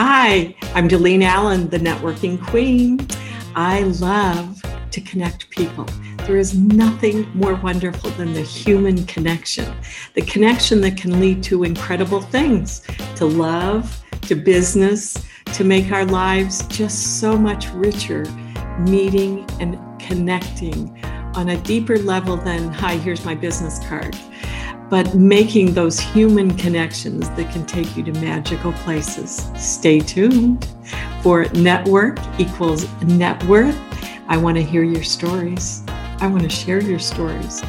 Hi, I'm Delene Allen, the networking queen. I love to connect people. There is nothing more wonderful than the human connection, the connection that can lead to incredible things, to love, to business, to make our lives just so much richer, meeting and connecting on a deeper level than, hi, here's my business card but making those human connections that can take you to magical places. Stay tuned for Network equals Net Worth. I want to hear your stories. I want to share your stories.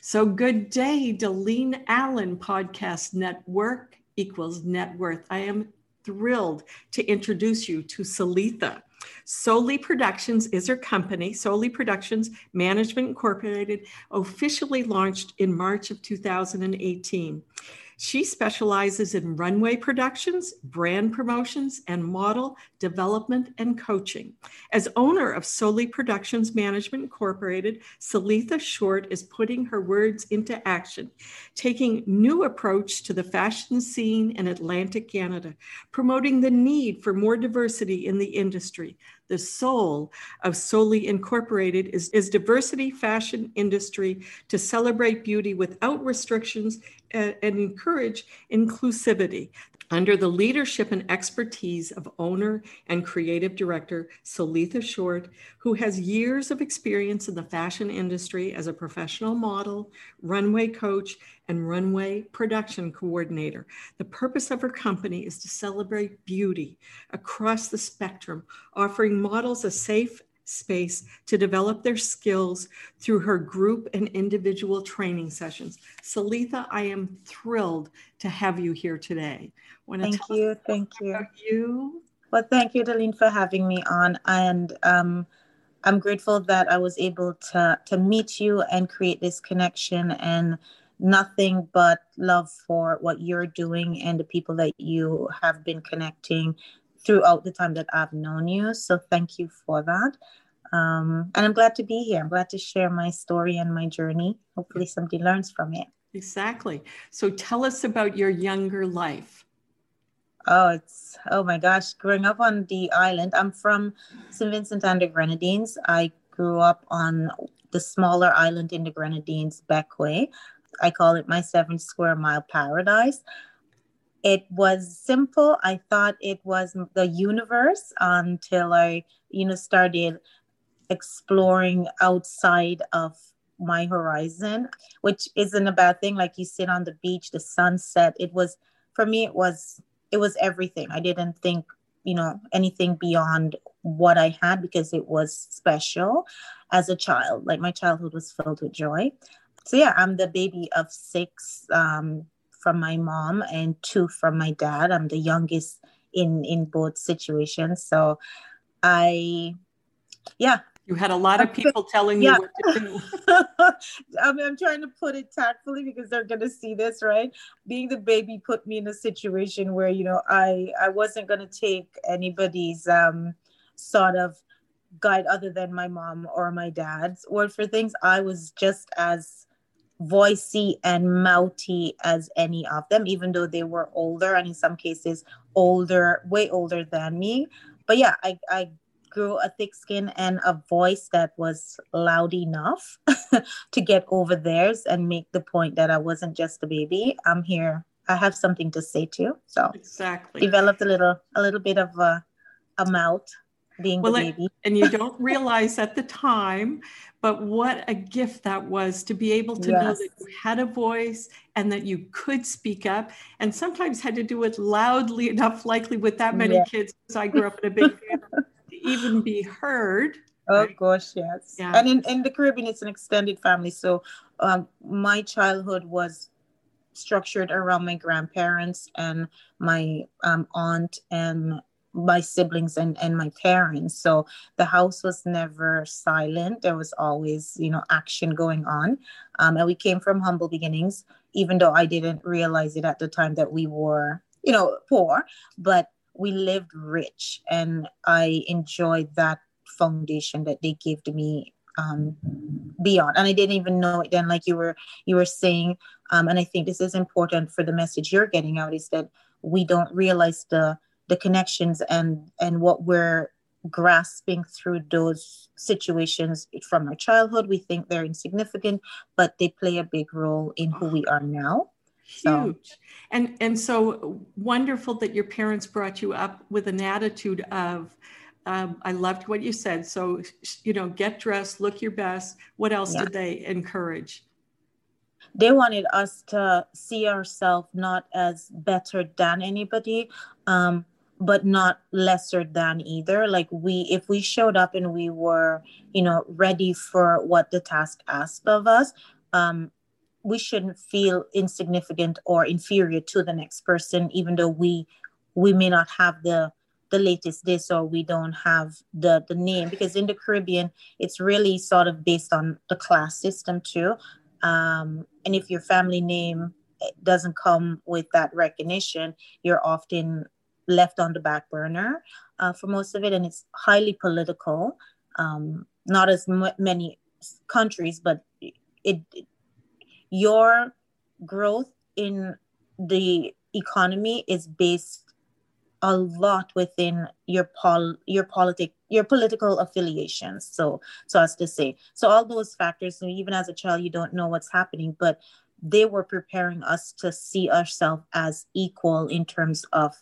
So, good day, Delene Allen Podcast Network equals Net Worth. I am thrilled to introduce you to Salitha. Soli Productions is her company. Soli Productions Management Incorporated officially launched in March of 2018. She specializes in runway productions, brand promotions, and model development and coaching. As owner of Soli Productions Management Incorporated, Salitha Short is putting her words into action, taking new approach to the fashion scene in Atlantic Canada, promoting the need for more diversity in the industry, the soul of Soli Incorporated is, is diversity fashion industry to celebrate beauty without restrictions and, encourage inclusivity under the leadership and expertise of owner and creative director Salitha Short, who has years of experience in the fashion industry as a professional model, runway coach, and runway production coordinator. The purpose of her company is to celebrate beauty across the spectrum, offering models a safe space to develop their skills through her group and individual training sessions. Salitha, I am thrilled to have you here today. Thank you. Thank you. You. Well, thank you, Delene, for having me on. And um, I'm grateful that I was able to to meet you and create this connection and nothing but love for what you're doing and the people that you have been connecting throughout the time that I've known you. So thank you for that. Um, and I'm glad to be here. I'm glad to share my story and my journey. Hopefully, somebody learns from it. Exactly. So tell us about your younger life. Oh, it's oh my gosh! Growing up on the island, I'm from St. Vincent and the Grenadines. I grew up on the smaller island in the Grenadines, Bequia. I call it my seven square mile paradise. It was simple. I thought it was the universe until I, you know, started exploring outside of my horizon, which isn't a bad thing. Like you sit on the beach, the sunset. It was for me. It was it was everything. I didn't think you know anything beyond what I had because it was special as a child. Like my childhood was filled with joy. So yeah, I'm the baby of six. Um, from my mom and two from my dad. I'm the youngest in in both situations. So I yeah. You had a lot of people telling you yeah. what to do. I mean, I'm trying to put it tactfully because they're gonna see this, right? Being the baby put me in a situation where, you know, I I wasn't gonna take anybody's um sort of guide other than my mom or my dad's word for things. I was just as voicey and mouthy as any of them, even though they were older and in some cases older, way older than me. But yeah, I, I grew a thick skin and a voice that was loud enough to get over theirs and make the point that I wasn't just a baby. I'm here. I have something to say too. So exactly developed a little a little bit of a, a mouth being well, the baby. and you don't realize at the time, but what a gift that was to be able to yes. know that you had a voice and that you could speak up and sometimes had to do it loudly enough, likely with that many yeah. kids, because I grew up in a big family, to even be heard. Oh right? gosh, yes. Yeah. And in, in the Caribbean, it's an extended family. So um, my childhood was structured around my grandparents and my um, aunt and my siblings and, and my parents. So the house was never silent. There was always, you know, action going on. Um, and we came from humble beginnings, even though I didn't realize it at the time that we were, you know, poor, but we lived rich. And I enjoyed that foundation that they gave to me um, beyond. And I didn't even know it then, like you were you were saying Um, and I think this is important for the message you're getting out is that we don't realize the the connections and and what we're grasping through those situations from our childhood. We think they're insignificant, but they play a big role in who we are now. So. Huge. And and so wonderful that your parents brought you up with an attitude of um, I loved what you said. So, you know, get dressed, look your best. What else yeah. did they encourage? They wanted us to see ourselves not as better than anybody, um, but not lesser than either. Like we, if we showed up and we were, you know, ready for what the task asked of us, um, we shouldn't feel insignificant or inferior to the next person, even though we we may not have the the latest this or we don't have the the name because in the caribbean it's really sort of based on the class system too um, and if your family name doesn't come with that recognition you're often left on the back burner uh, for most of it and it's highly political. Um, not as m- many countries but it, it your growth in the economy is based a lot within your pol your politic your political affiliations. So so as to say so all those factors even as a child you don't know what's happening but they were preparing us to see ourselves as equal in terms of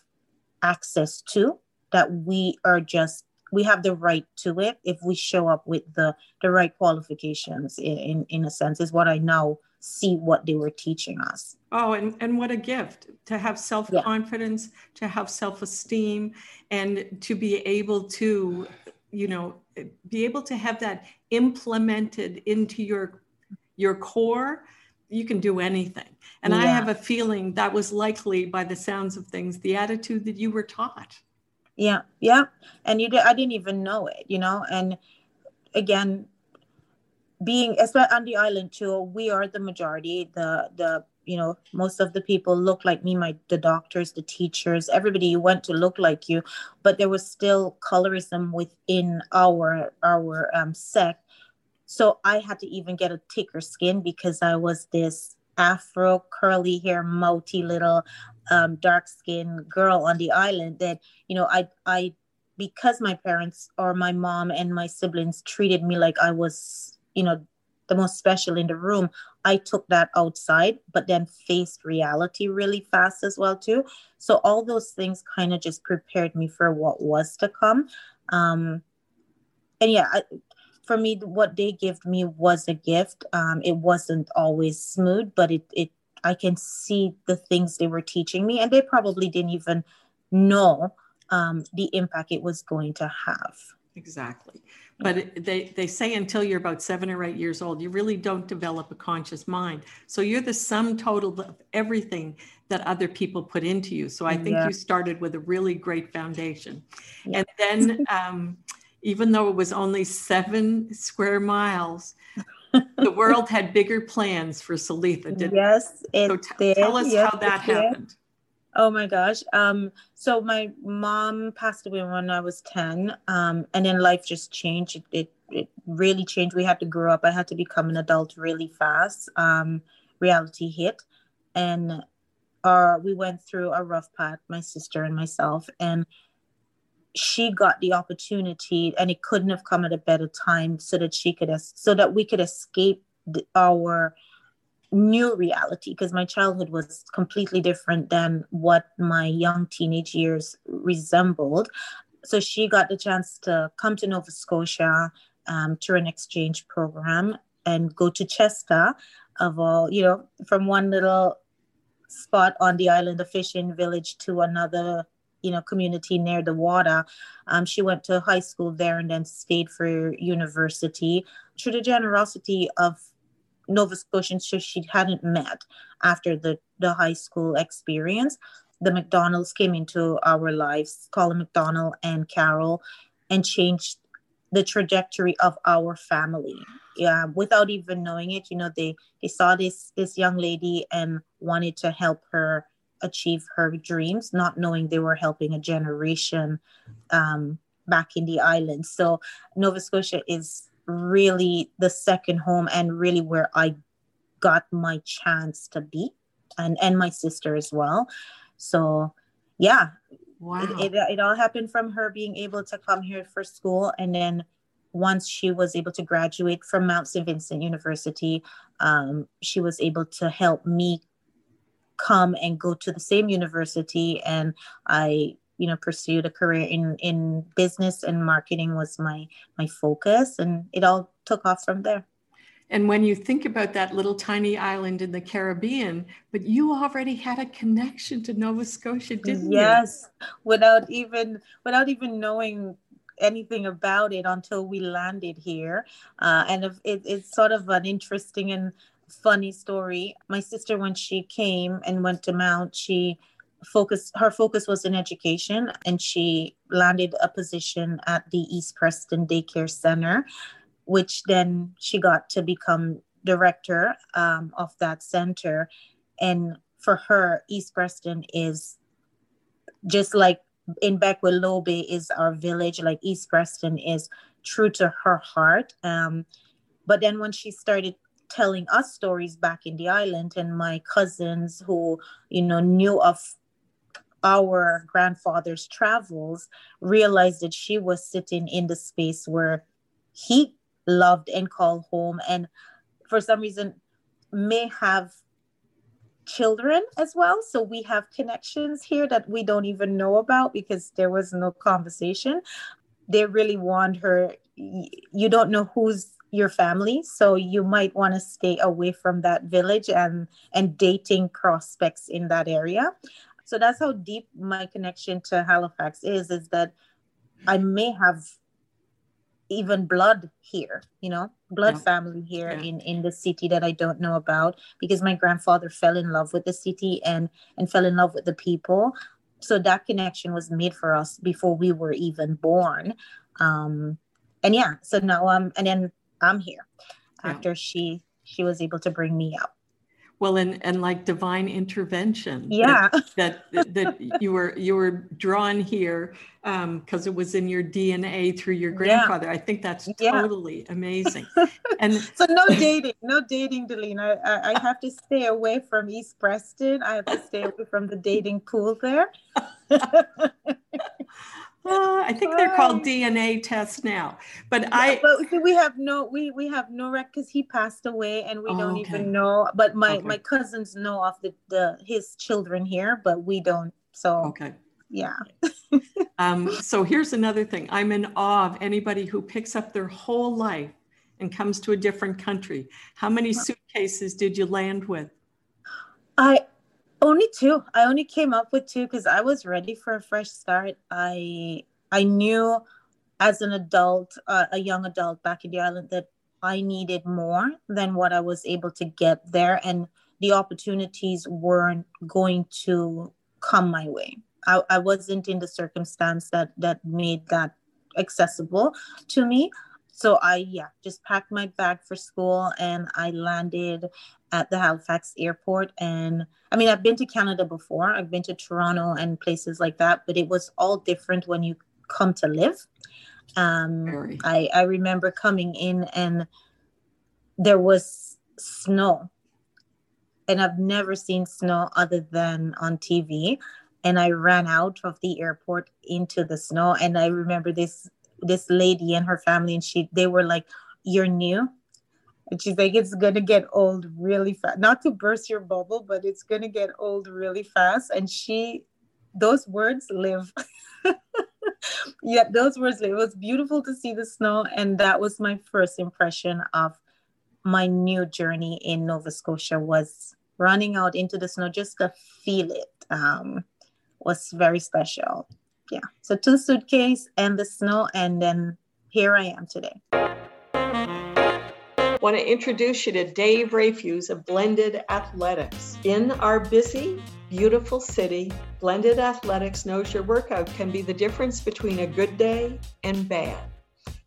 access to that we are just we have the right to it if we show up with the the right qualifications in in, in a sense is what i now see what they were teaching us. Oh, and, and what a gift to have self confidence, yeah. to have self esteem, and to be able to, you know, be able to have that implemented into your your core. You can do anything. And yeah. I have a feeling that was likely, by the sounds of things, the attitude that you were taught. Yeah, yeah. And you did, I didn't even know it, you know. And again, being especially on the island too we are the majority the the you know most of the people look like me my the doctors the teachers everybody you went to look like you but there was still colorism within our our um, sect so i had to even get a thicker skin because i was this afro curly hair mouthy little um, dark skinned girl on the island that you know i i because my parents or my mom and my siblings treated me like i was you know the most special in the room i took that outside but then faced reality really fast as well too. So all those things kind of just prepared me for what was to come. Um and yeah I, for me what they gave me was a gift um it wasn't always smooth but it it i can see the things they were teaching me and they probably didn't even know um, the impact it was going to have exactly but they, they say until you're about seven or eight years old, you really don't develop a conscious mind. So you're the sum total of everything that other people put into you. So I think yeah. you started with a really great foundation. Yeah. And then, um, even though it was only seven square miles, the world had bigger plans for Salitha. Didn't yes, it so t- did. Tell us yes, how that happened. Oh my gosh. Um, so my mom passed away when I was 10. Um, and then life just changed. It, it, it really changed. We had to grow up. I had to become an adult really fast. Um, reality hit. And our, we went through a rough path, my sister and myself. And she got the opportunity and it couldn't have come at a better time so that she could, so that we could escape our, new reality because my childhood was completely different than what my young teenage years resembled. So she got the chance to come to Nova Scotia um, to an exchange program and go to Chester, of all, you know, from one little spot on the island, of fishing village, to another, you know, community near the water. Um, she went to high school there and then stayed for university through the generosity of Nova Scotians who she hadn't met after the, the high school experience. The McDonald's came into our lives, Colin McDonald and Carol, and changed the trajectory of our family. Yeah, without even knowing it, you know, they they saw this this young lady and wanted to help her achieve her dreams, not knowing they were helping a generation um, back in the island. So Nova Scotia is really the second home and really where I got my chance to be and and my sister as well so yeah wow. it, it, it all happened from her being able to come here for school and then once she was able to graduate from mount st vincent university um, she was able to help me come and go to the same university and i you know pursued a career in in business and marketing was my my focus and it all took off from there and when you think about that little tiny island in the Caribbean, but you already had a connection to Nova Scotia, didn't yes, you? Yes, without even without even knowing anything about it until we landed here. Uh, and it, it's sort of an interesting and funny story. My sister, when she came and went to Mount, she focused her focus was in education and she landed a position at the East Preston Daycare Center which then she got to become director um, of that center. And for her, East Preston is just like in Bequia is our village, like East Preston is true to her heart. Um, but then when she started telling us stories back in the island and my cousins who, you know, knew of our grandfather's travels realized that she was sitting in the space where he loved and called home and for some reason may have children as well. So we have connections here that we don't even know about because there was no conversation. They really want her you don't know who's your family so you might want to stay away from that village and and dating prospects in that area so that's how deep my connection to halifax is is that i may have even blood here you know blood yeah. family here yeah. in in the city that i don't know about because my grandfather fell in love with the city and and fell in love with the people so that connection was made for us before we were even born um and yeah so now i'm and then i'm here yeah. after she she was able to bring me out well and and like divine intervention yeah. that that, that you were you were drawn here because um, it was in your dna through your grandfather. Yeah. i think that's totally yeah. amazing. And so no dating no dating delina I, I have to stay away from east preston. I have to stay away from the dating pool there Uh, I think they're called DNA tests now, but yeah, I. But we have no, we we have no rec because he passed away, and we oh, don't okay. even know. But my okay. my cousins know of the the his children here, but we don't. So okay, yeah. um, so here's another thing. I'm in awe of anybody who picks up their whole life and comes to a different country. How many suitcases did you land with? Only two. I only came up with two because I was ready for a fresh start. I I knew as an adult, uh, a young adult back in the island, that I needed more than what I was able to get there, and the opportunities weren't going to come my way. I, I wasn't in the circumstance that that made that accessible to me. So I yeah, just packed my bag for school and I landed at the Halifax airport. And I mean, I've been to Canada before, I've been to Toronto and places like that, but it was all different when you come to live. Um, I, I remember coming in and there was snow. And I've never seen snow other than on TV. And I ran out of the airport into the snow. And I remember this this lady and her family, and she they were like, You're new? And she's like, it's to get old really fast. Not to burst your bubble, but it's to get old really fast. And she, those words live. yeah, those words live. It was beautiful to see the snow. And that was my first impression of my new journey in Nova Scotia was running out into the snow just to feel it um, was very special. Yeah. So two suitcase and the snow. And then here I am today want to introduce you to Dave Rayfuse of Blended Athletics. In our busy, beautiful city, Blended Athletics knows your workout can be the difference between a good day and bad.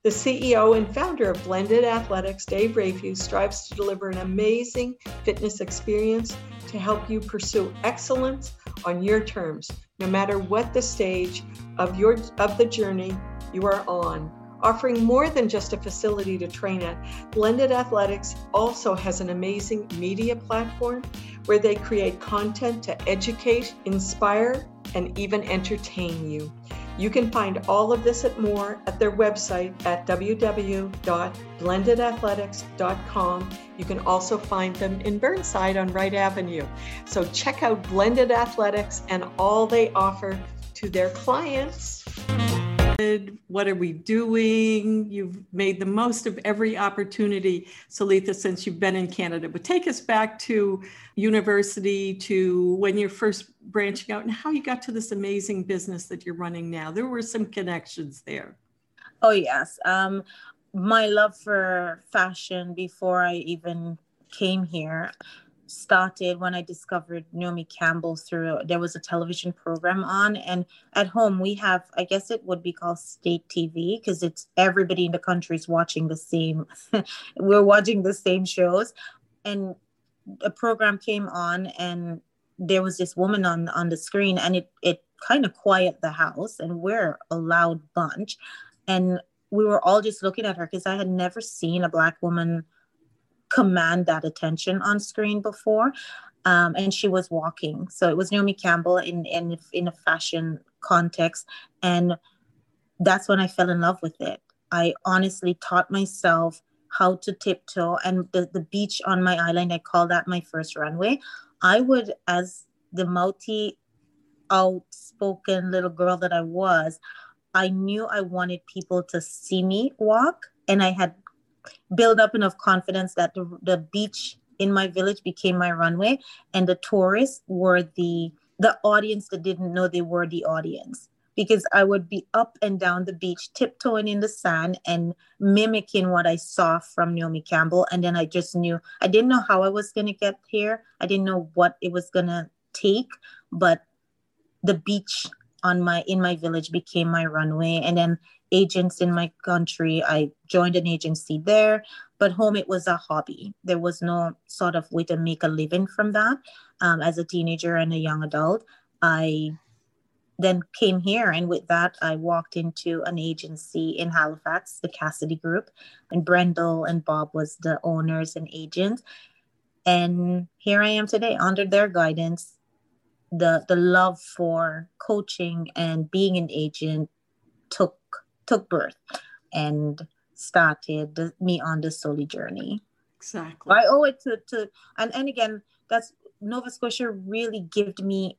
The CEO and founder of Blended Athletics, Dave Rayfuse, strives to deliver an amazing fitness experience to help you pursue excellence on your terms, no matter what the stage of your of the journey you are on Offering more than just a facility to train at, Blended Athletics also has an amazing media platform where they create content to educate, inspire, and even entertain you. You can find all of this and more at their website at www.blendedathletics.com. You can also find them in Burnside on Wright Avenue. So check out Blended Athletics and all they offer to their clients. What are we doing? You've made the most of every opportunity, Salitha, since you've been in Canada. But take us back to university, to when you're first branching out, and how you got to this amazing business that you're running now. There were some connections there. Oh, yes. Um, my love for fashion before I even came here started when I discovered Naomi Campbell through there was a television program on. And at home we have I guess it would be called state TV because it's everybody in the country is watching the same we're watching the same shows. And a program came on and there was this woman on on the screen and it it kind of quiet the house and we're a loud bunch. And we were all just looking at her because I had never seen a black woman command that attention on screen before. Um, and she was walking. So it was Naomi Campbell in, in, in a fashion context. And that's when I fell in love with it. I honestly taught myself how to tiptoe and the, the beach on my island, I call that my first runway. I would, as the multi outspoken little girl that I was, I knew I wanted people to see me walk. And I had build up enough confidence that the, the beach in my village became my runway and the tourists were the the audience that didn't know they were the audience because I would be up and down the beach, tiptoeing in the sand and mimicking what I saw from Naomi Campbell. And then I just knew I didn't know how I was going to get here. I didn't know what it was going to take, but the beach on my in my village became my runway. And then agents in my country. I joined an agency there, but home it was a hobby. There was no sort of way to make a living from that. Um, as a teenager and a young adult, I then came here, and with that, I walked into an agency in Halifax, the Cassidy Group, and Brendel and Bob was the owners and agents. And here I am today under their guidance. The the love for coaching and being an agent took took birth and started the, me on the Soli journey. Exactly. I owe it to, to and, and again, that's Nova Scotia really gave me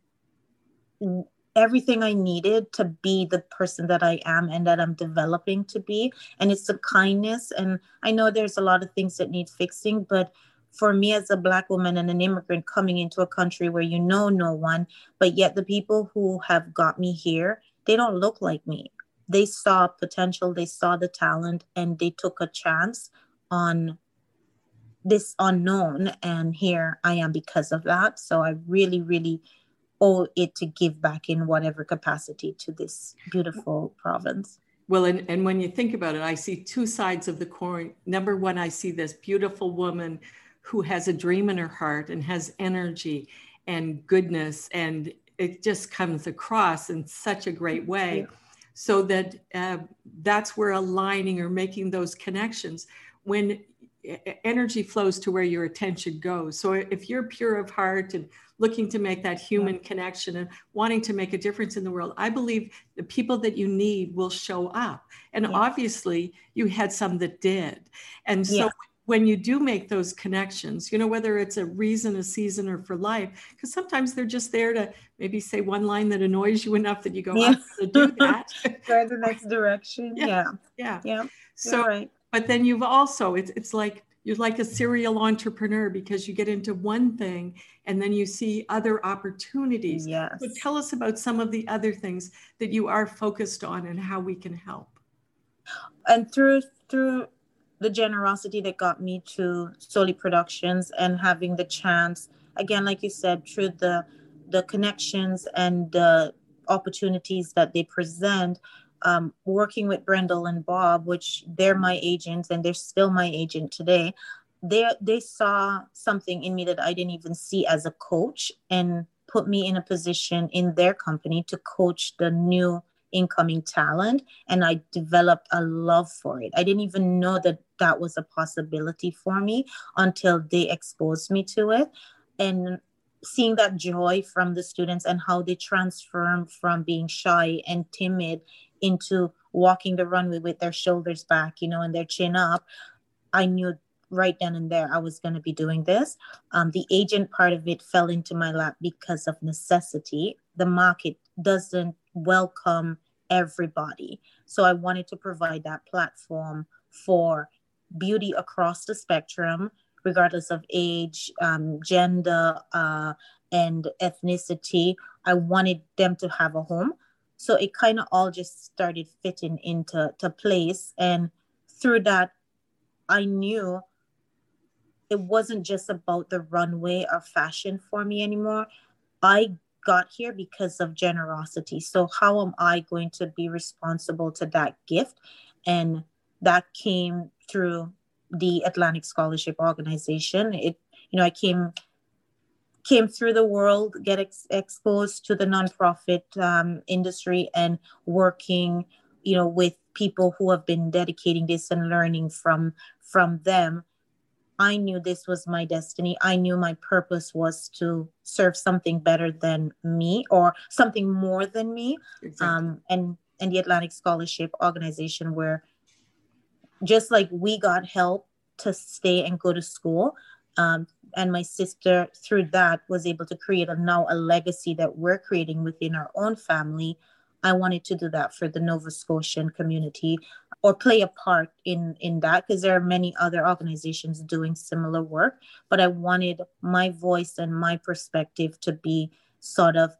everything I needed to be the person that I am and that I'm developing to be. And it's the kindness. And I know there's a lot of things that need fixing, but for me as a black woman and an immigrant coming into a country where you know no one, but yet the people who have got me here, they don't look like me they saw potential, they saw the talent, and they took a chance on this unknown. And here I am because of that. So I really, really owe it to give back in whatever capacity to this beautiful province. Well, and, and when you think about it, I see two sides of the coin. Number one, I see this beautiful woman who has a dream in her heart and has energy and goodness, and it just comes across in such a great way. Yeah so that uh, that's where aligning or making those connections when energy flows to where your attention goes. So if you're pure of heart and looking to make that human connection and wanting to make a difference in the world i believe the people that you need will show up. And obviously you had some that did. And so when you do make those connections, you know, whether it's a reason, a season, or for life, because sometimes they're just there to maybe say one line that annoys you enough that you go, yeah. to do that. Go the next direction. Yeah. Yeah. Yeah. yeah. So, right. but then you've also, it's, it's like, you're like a serial entrepreneur because you get into one thing and then you see other opportunities. Yes. So tell us about some of the other things that you are focused on and how we can help. And through through the generosity that got me to Soli Productions and having the chance, again, like you said, through the the connections and the opportunities that they present, um, working with Brendel and Bob, which they're my agents and they're still my agent today. They they saw something in me that I didn't even see as a coach and put me in a position in their company to coach the new incoming talent and I developed a love for it. I didn't even know that that was a possibility for me until they exposed me to it. And seeing that joy from the students and how they transform from being shy and timid into walking the runway with their shoulders back, you know, and their chin up, I knew right then and there I was going to be doing this. Um, the agent part of it fell into my lap because of necessity. The market doesn't welcome everybody. So I wanted to provide that platform for beauty across the spectrum, regardless of age, um, gender, uh, and ethnicity. I wanted them to have a home. So it kind of all just started fitting into to place. And through that, I knew it wasn't just about the runway or fashion for me anymore. I got here because of generosity. So, how am I going to be responsible to that gift? And that came through the Atlantic Scholarship Organization. It, you know, I came came through the world, get ex- exposed to the nonprofit um, industry, and working, you know, with people who have been dedicating this and learning from from them I knew this was my destiny. I knew my purpose was to serve something better than me or something more than me. Exactly. Um, and and the Atlantic Scholarship Organization, where just like we got help to stay and go to school, um, and my sister through that was able to create a now a legacy that we're creating within our own family. I wanted to do that for the Nova Scotian community or play a part in in that because there are many other organizations doing similar work but i wanted my voice and my perspective to be sort of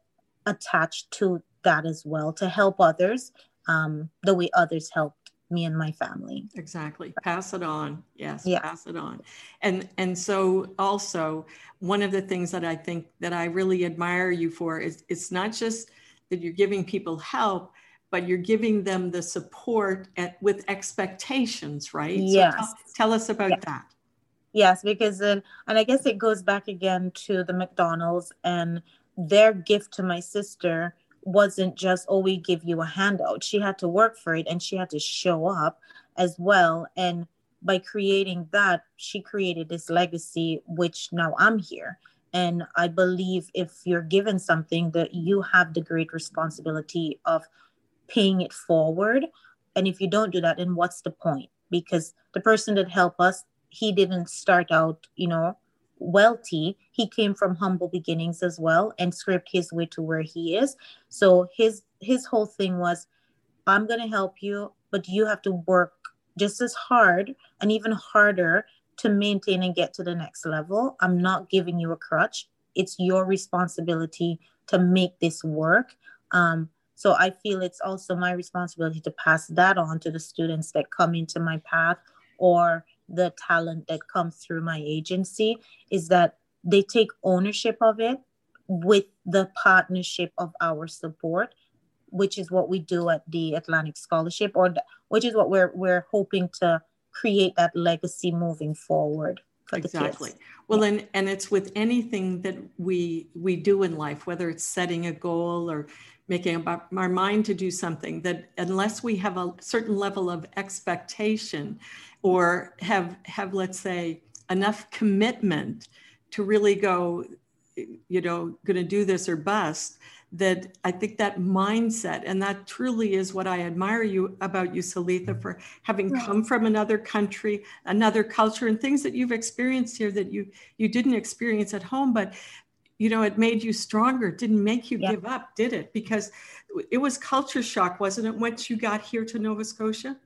attached to that as well to help others um, the way others helped me and my family exactly pass it on yes yeah. pass it on and and so also one of the things that i think that i really admire you for is it's not just that you're giving people help but you're giving them the support at, with expectations, right? Yes. So tell, tell, us about yes. that. Yes, because then, and I guess it goes back again to the McDonald's and their gift to my sister wasn't just, oh, we give you a handout. She had to work for it and she had to show up as well. And by creating that, she created this legacy, which now I'm here. And I believe if you're given something that you have the great responsibility of paying it forward. And if you don't do that, then what's the point? Because the person that helped us, he didn't start out, you know, wealthy. He came from humble beginnings as well and scraped his way to where he is. So his his whole thing was, I'm gonna help you, but you have to work just as hard and even harder to maintain and get to the next level. I'm not giving you a crutch. It's your responsibility to make this work. Um, so I feel it's also my responsibility to pass that on to the students that come into my path or the talent that comes through my agency is that they take ownership of it with the partnership of our support which is what we do at the Atlantic Scholarship or the, which is what we're we're hoping to create that legacy moving forward exactly well yeah. and and it's with anything that we we do in life whether it's setting a goal or making up our mind to do something that unless we have a certain level of expectation or have have let's say enough commitment to really go you know going to do this or bust that i think that mindset and that truly is what i admire you about you salitha for having come from another country another culture and things that you've experienced here that you you didn't experience at home but you know it made you stronger it didn't make you yeah. give up did it? Because it was culture shock wasn't it once you got here to nova scotia?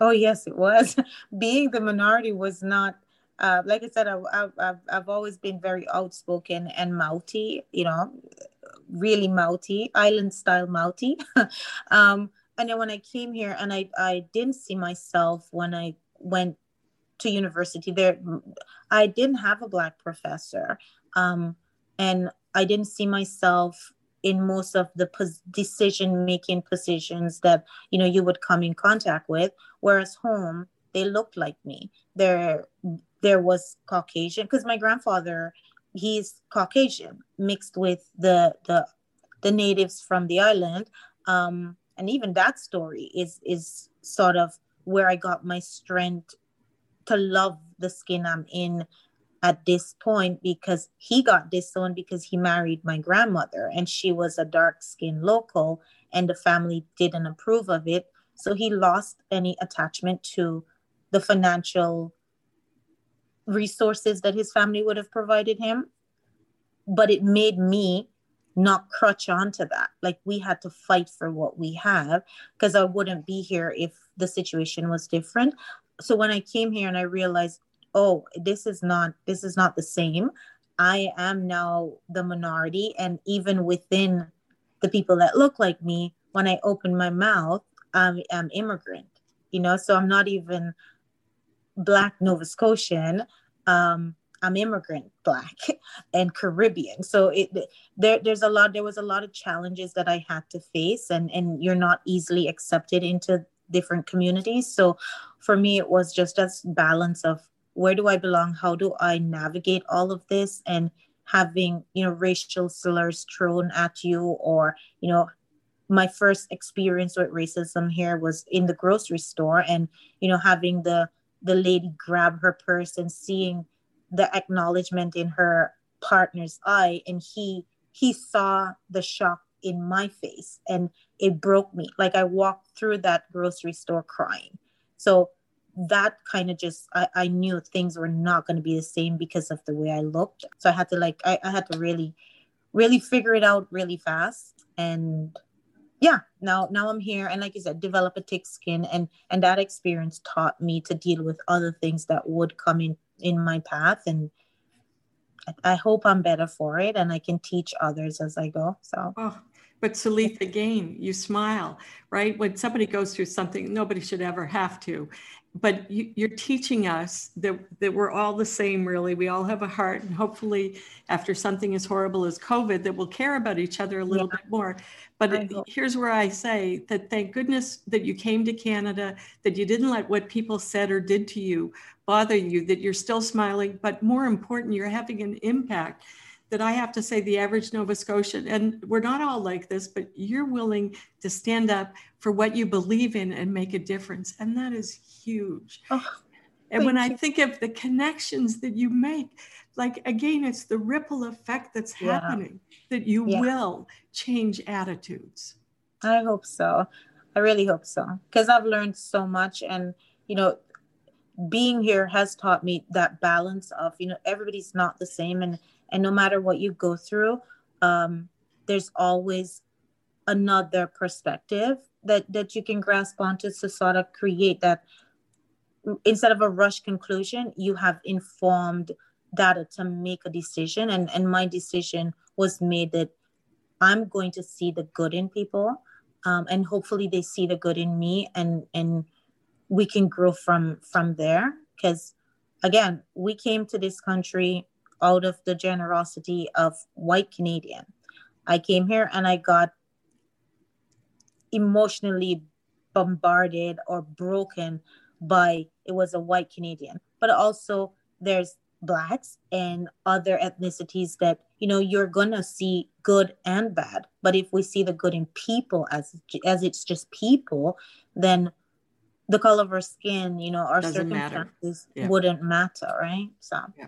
Oh yes it was. Being the minority was not uh, like i said I, have I've always been very outspoken and mouthy you know really mouthy island style mouthy um, and then when i came here and i i didn't see myself when i went to university there i didn't have a black professor. Um, and I didn't see myself in most of the pos- decision making positions that you know you would come in contact with. Whereas home they looked like me. There there was caucasian because my grandfather he's caucasian mixed with the the the natives from the island um and even that story is is sort of where I got my strength to love the skin I'm in at this point because he got disowned because he married my grandmother and she was a dark skinned local and the family didn't approve of it. So he lost any attachment to the financial resources that his family would have provided him. But it made me not crutch onto that. Like we had to fight for what we have because I wouldn't be here if the situation was different. So when I came here and I realized, oh, this is not this is not the same. I am now the minority, and even within the people that look like me, when I open my mouth, I'm, I'm immigrant. You know, so I'm not even black Nova Scotian. Um, I'm immigrant black and Caribbean. So it there there's a lot there was a lot of challenges that I had to face and and you're not easily accepted into different communities. So for me it was just a balance of where do I belong? How do I navigate all of this and having, you know, racial slurs thrown at you or, you know, my first experience with racism here was in the grocery store and you know having the the lady grab her purse and seeing the acknowledgement in her partner's eye and he he saw the shock in my face and it broke me. Like i walked through that grocery store crying. So that kind of just I, I knew things were not going to be the same because of the way i looked. So i had to like I, I had to really really figure it out really fast and yeah now now i'm here. And like you said develop a thick skin. And and that experience taught me to deal with other things that would come in in my path. And I, hope I'm better for it and I can teach others as I go. So. Oh, but Salith, again, you smile, right? When somebody goes through something, nobody should ever have to but you, are teaching us that, that we're all the same really. We all have a heart and hopefully after something as horrible as covid that we'll care about each other a little yeah. bit more. But here's where i say that thank goodness that you came to canada that you didn't let what people said or did to you bother you that you're still smiling but more important you're having an impact that I have to say the average Nova Scotian, and we're not all like this, but you're willing to stand up for what you believe in and make a difference. And that is huge. Oh, and when you. I think of the connections that you make, like again, it's the ripple effect that's yeah. happening that you yeah. will change attitudes. I hope so. I really hope so. Because I've learned so much. And, you know, being here has taught me that balance of, you know, everybody's not the same. And and no matter what you go through um, there's always another perspective that that you can grasp onto to sort of create that. Instead of a rush conclusion you have informed data to make a decision. And and my decision was made that i'm going to see the good in people um, and hopefully they see the good in me and and we can grow from from there. Because again we came to this country out of the generosity of white Canadian. I came here and I got emotionally bombarded or broken by it was a white Canadian. But also there's blacks and other ethnicities that you know you're gonna see good and bad but if we see the good in people as as it's just people then the color of our skin you know our Doesn't circumstances matter. Yeah. wouldn't matter right so yeah.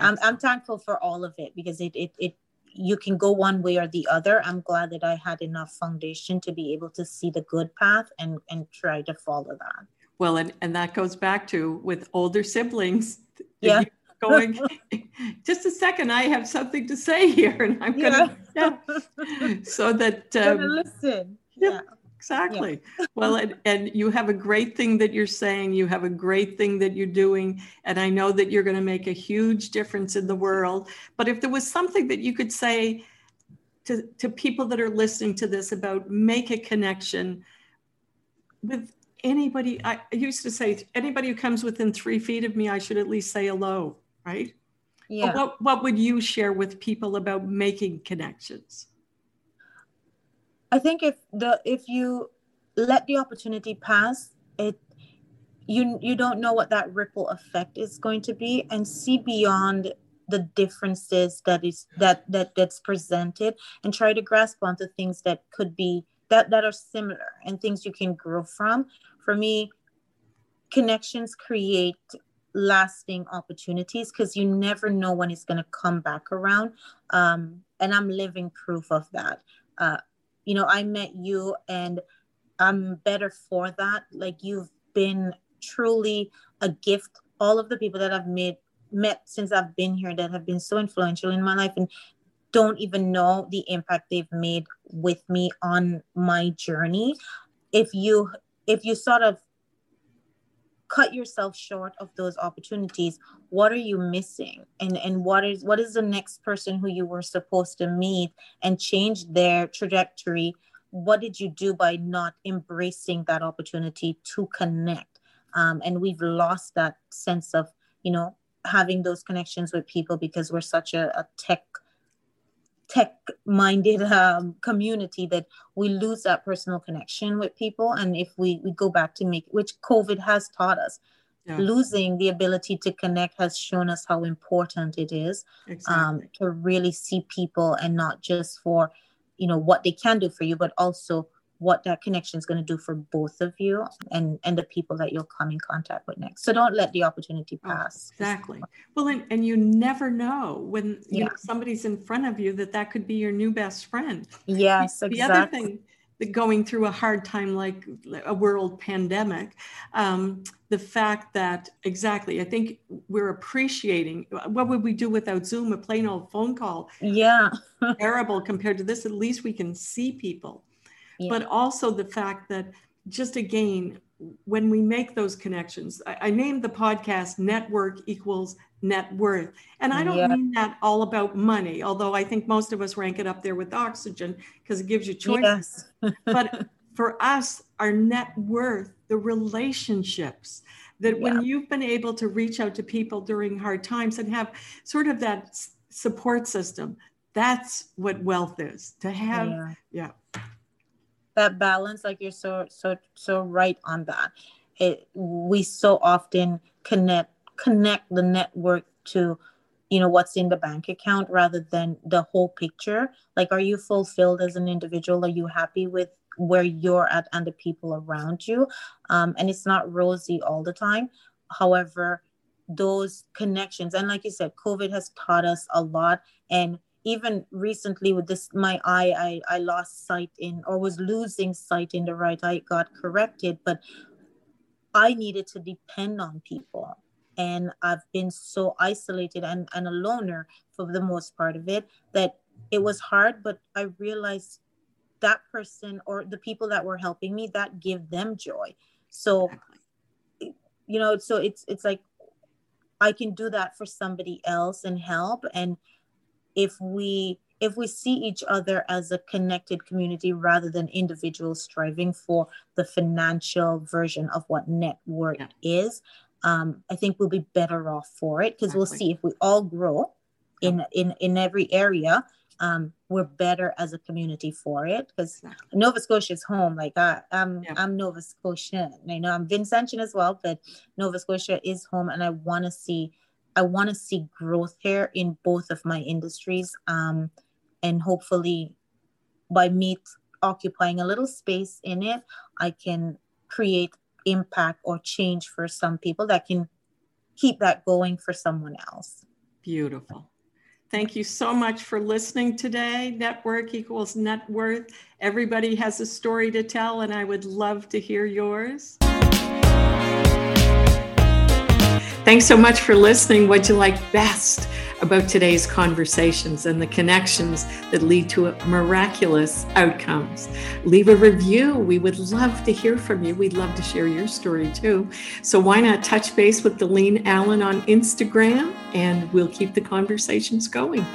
I'm, I'm thankful for all of it because it, it, it you can go one way or the other. I'm glad that I had enough foundation to be able to see the good path and, and try to follow that. Well, and, and that goes back to with older siblings. Yeah. Going just a second, I have something to say here, and I'm gonna yeah. yeah. so that um, listen. Yeah exactly. Yeah. well, and, and you have a great thing that you're saying, you have a great thing that you're doing. And I know that you're going to make a huge difference in the world. But if there was something that you could say to, to people that are listening to this about make a connection with anybody, I used to say, anybody who comes within three feet of me, I should at least say hello, right? Yeah. what, what would you share with people about making connections? I think if the if you let the opportunity pass, it you you don't know what that ripple effect is going to be and see beyond the differences that is that that that's presented and try to grasp onto things that could be that that are similar and things you can grow from. For me connections create lasting opportunities because you never know when it's going to come back around. Um, and i'm living proof of that. Uh, you know i met you and i'm better for that. Like you've been truly a gift. All of the people that i've made met since i've been here that have been so influential in my life and don't even know the impact they've made with me on my journey. If you if you sort of cut yourself short of those opportunities what are you missing? And and what is what is the next person who you were supposed to meet and change their trajectory? What did you do by not embracing that opportunity to connect? Um, and we've lost that sense of you know having those connections with people because we're such a, a tech tech minded um, community that we lose that personal connection with people and if we we go back to make which covid has taught us yeah. losing the ability to connect has shown us how important it is um, exactly. um, to really see people and not just for you know what they can do for you but also what that connection is going to do for both of you and and the people that you'll come in contact with next. So don't let the opportunity oh, pass. oh, exactly. Well and, and you never know when you yeah. know somebody's in front of you that that could be your new best friend. Yes the, exactly. other thing going through a hard time like a world pandemic um, the fact that exactly i think we're appreciating what would we do without zoom a plain old phone call? Yeah. Terrible compared to this at least we can see people yeah. but also the fact that just again when we make those connections I, I named the podcast network equals net worth and i don't yeah. mean that all about money although i think most of us rank it up there with oxygen because it gives you choices yes. but for us our net worth the relationships that yeah. when you've been able to reach out to people during hard times and have sort of that support system that's what wealth is to have yeah, yeah that balance like you're so so so right on that. It we so often connect connect the network to you know what's in the bank account rather than the whole picture. Like are you fulfilled as an individual? Are you happy with where you're at and the people around you? Um, and it's not rosy all the time. However those connections and like you said covid has taught us a lot and even recently with this my eye I, I lost sight in or was losing sight in the right eye got corrected but i needed to depend on people. And i've been so isolated and, and a loner for the most part of it that it was hard but i realized that person or the people that were helping me that give them joy. So you know so it's it's like i can do that for somebody else and help. And if we if we see each other as a connected community rather than individuals striving for the financial version of what network yeah. is um, i think we'll be better off for it because exactly. we'll see if we all grow in in in every area um, we're better as a community for it because. Nova Scotia is home. Like I, I'm, yeah. I'm Nova Scotian. I know I'm Vincentian as well, but Nova Scotia is home, and I want to see I want to see growth here in both of my industries. Um, and hopefully, by me occupying a little space in it, I can create impact or change for some people that can keep that going for someone else. Beautiful. Thank you so much for listening today. Network equals net worth. Everybody has a story to tell, and I would love to hear yours. Thanks so much for listening. What'd you like best about today's conversations and the connections that lead to miraculous outcomes? Leave a review. We would love to hear from you. We'd love to share your story too. So why not touch base with Delene Allen on Instagram and we'll keep the conversations going.